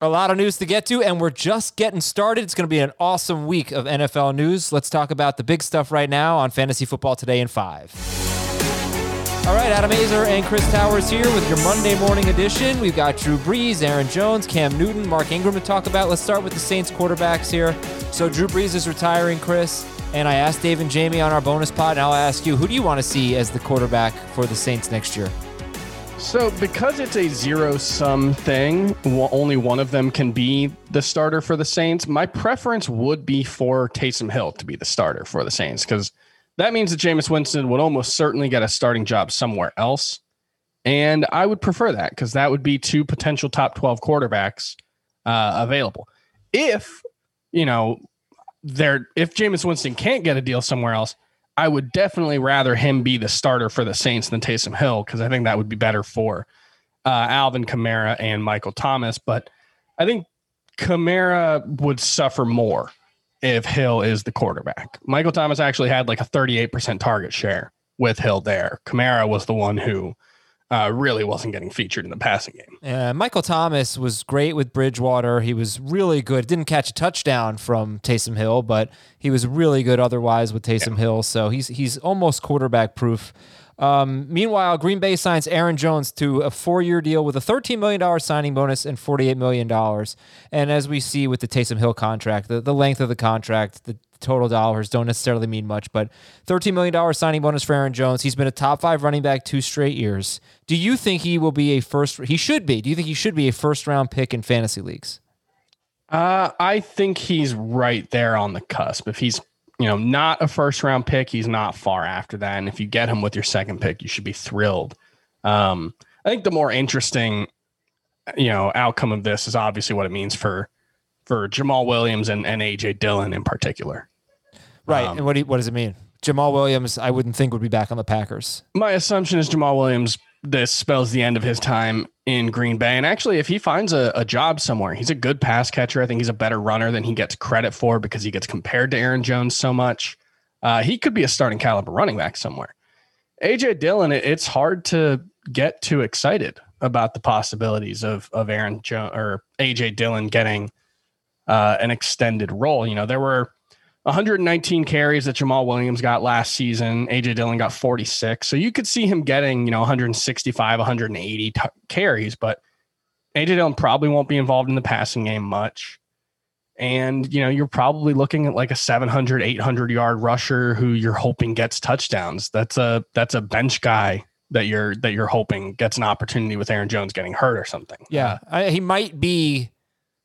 A lot of news to get to, and we're just getting started. It's going to be an awesome week of NFL news. Let's talk about the big stuff right now on Fantasy Football Today in five. All right, Adam Aizer and Chris Towers here with your Monday morning edition. We've got Drew Brees, Aaron Jones, Cam Newton, Mark Ingram to talk about. Let's start with the Saints quarterbacks here. So Drew Brees is retiring, Chris, and I asked Dave and Jamey on our bonus pod, and I'll ask you, who do you want to see as the quarterback for the Saints next year? So, because it's a zero sum thing, only one of them can be the starter for the Saints. My preference would be for Taysom Hill to be the starter for the Saints because that means that Jameis Winston would almost certainly get a starting job somewhere else. And I would prefer that because that would be two potential top 12 quarterbacks uh, available. If, you know, there, if Jameis Winston can't get a deal somewhere else, I would definitely rather him be the starter for the Saints than Taysom Hill because I think that would be better for uh, Alvin Kamara and Michael Thomas. But I think Kamara would suffer more if Hill is the quarterback. Michael Thomas actually had like a 38% target share with Hill there. Kamara was the one who uh, really wasn't getting featured in the passing game. Yeah, Michael Thomas was great with Bridgewater. He was really good. Didn't catch a touchdown from Taysom Hill, but he was really good otherwise with Taysom yeah. Hill. So he's he's almost quarterback proof. Um, meanwhile, Green Bay signs Aaron Jones to a four-year deal with a $13 million signing bonus and $48 million. And as we see with the Taysom Hill contract, the, the length of the contract, the total dollars don't necessarily mean much, but $13 million signing bonus for Aaron Jones. He's been a top five running back two straight years. Do you think he will be a first? He should be. Do you think he should be a first round pick in fantasy leagues? Uh, I think he's right there on the cusp. If he's you know not a first round pick, he's not far after that. And if you get him with your second pick, you should be thrilled. Um, I think the more interesting, you know, outcome of this is obviously what it means for for Jamaal Williams and, and AJ Dillon in particular. Right. Um, and what do you, what does it mean? Jamaal Williams, I wouldn't think would be back on the Packers. My assumption is Jamaal Williams. This spells the end of his time in Green Bay. And actually, if he finds a, a job somewhere, he's a good pass catcher. I think he's a better runner than he gets credit for because he gets compared to Aaron Jones so much. Uh, he could be a starting caliber running back somewhere. AJ Dillon, it, it's hard to get too excited about the possibilities of of Aaron Jones or AJ Dillon getting uh, an extended role. You know, there were 119 carries that Jamaal Williams got last season. AJ Dillon got 46. So you could see him getting, you know, 165, 180 t- carries, but AJ Dillon probably won't be involved in the passing game much. And, you know, you're probably looking at like a 700, 800 yard rusher who you're hoping gets touchdowns. That's a, that's a bench guy that you're, that you're hoping gets an opportunity with Aaron Jones getting hurt or something. Yeah. I, he might be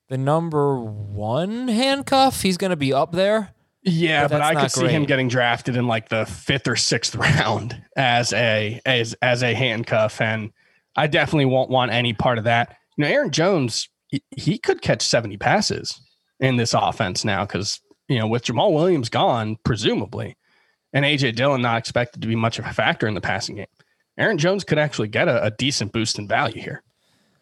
the number one handcuff. He's going to be up there. Yeah, but, but I could see him getting drafted in like the fifth or sixth round as a as as a handcuff, and I definitely won't want any part of that. You know, Aaron Jones, he, he could catch seventy passes in this offense now because you know with Jamaal Williams gone, presumably, and AJ Dillon not expected to be much of a factor in the passing game. Aaron Jones could actually get a, a decent boost in value here.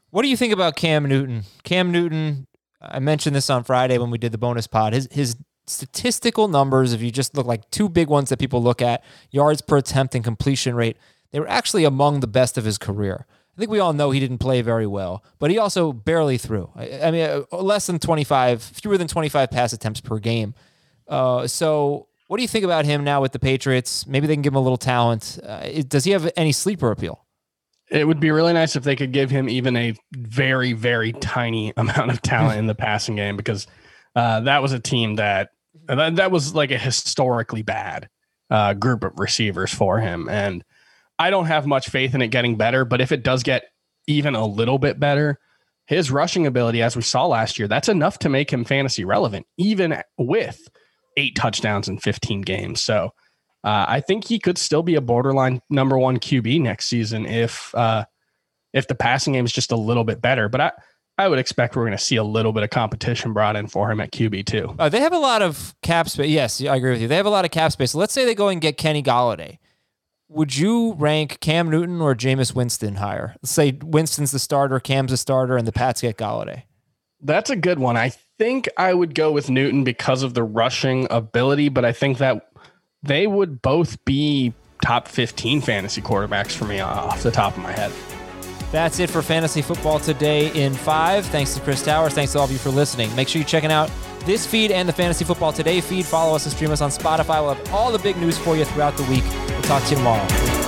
What do you think about Cam Newton? Cam Newton, I mentioned this on Friday when we did the bonus pod. His his statistical numbers, if you just look like two big ones that people look at, yards per attempt and completion rate, they were actually among the best of his career. I think we all know he didn't play very well, but he also barely threw. I, I mean, uh, less than 25, fewer than 25 pass attempts per game. Uh, so, what do you think about him now with the Patriots? Maybe they can give him a little talent. Uh, does he have any sleeper appeal? It would be really nice if they could give him even a very, very tiny amount of talent in the passing game because uh, that was a team that that, that was like a historically bad uh, group of receivers for him. And I don't have much faith in it getting better, but if it does get even a little bit better, his rushing ability, as we saw last year, that's enough to make him fantasy relevant, even with eight touchdowns in 15 games. So uh, I think he could still be a borderline number one QB next season if uh, if the passing game is just a little bit better. But I I would expect we're going to see a little bit of competition brought in for him at QB too. Uh, they have a lot of cap space. Yes, I agree with you. They have a lot of cap space. let's say they go and get Kenny Golladay. Would you rank Cam Newton or Jameis Winston higher? Let's say Winston's the starter, Cam's the starter, and the Pats get Golladay. That's a good one. I think I would go with Newton because of the rushing ability, but I think that they would both be top 15 fantasy quarterbacks for me off the top of my head. That's it for Fantasy Football Today in five. Thanks to Chris Towers. Thanks to all of you for listening. Make sure you're checking out this feed and the Fantasy Football Today feed. Follow us and stream us on Spotify. We'll have all the big news for you throughout the week. We'll talk to you tomorrow.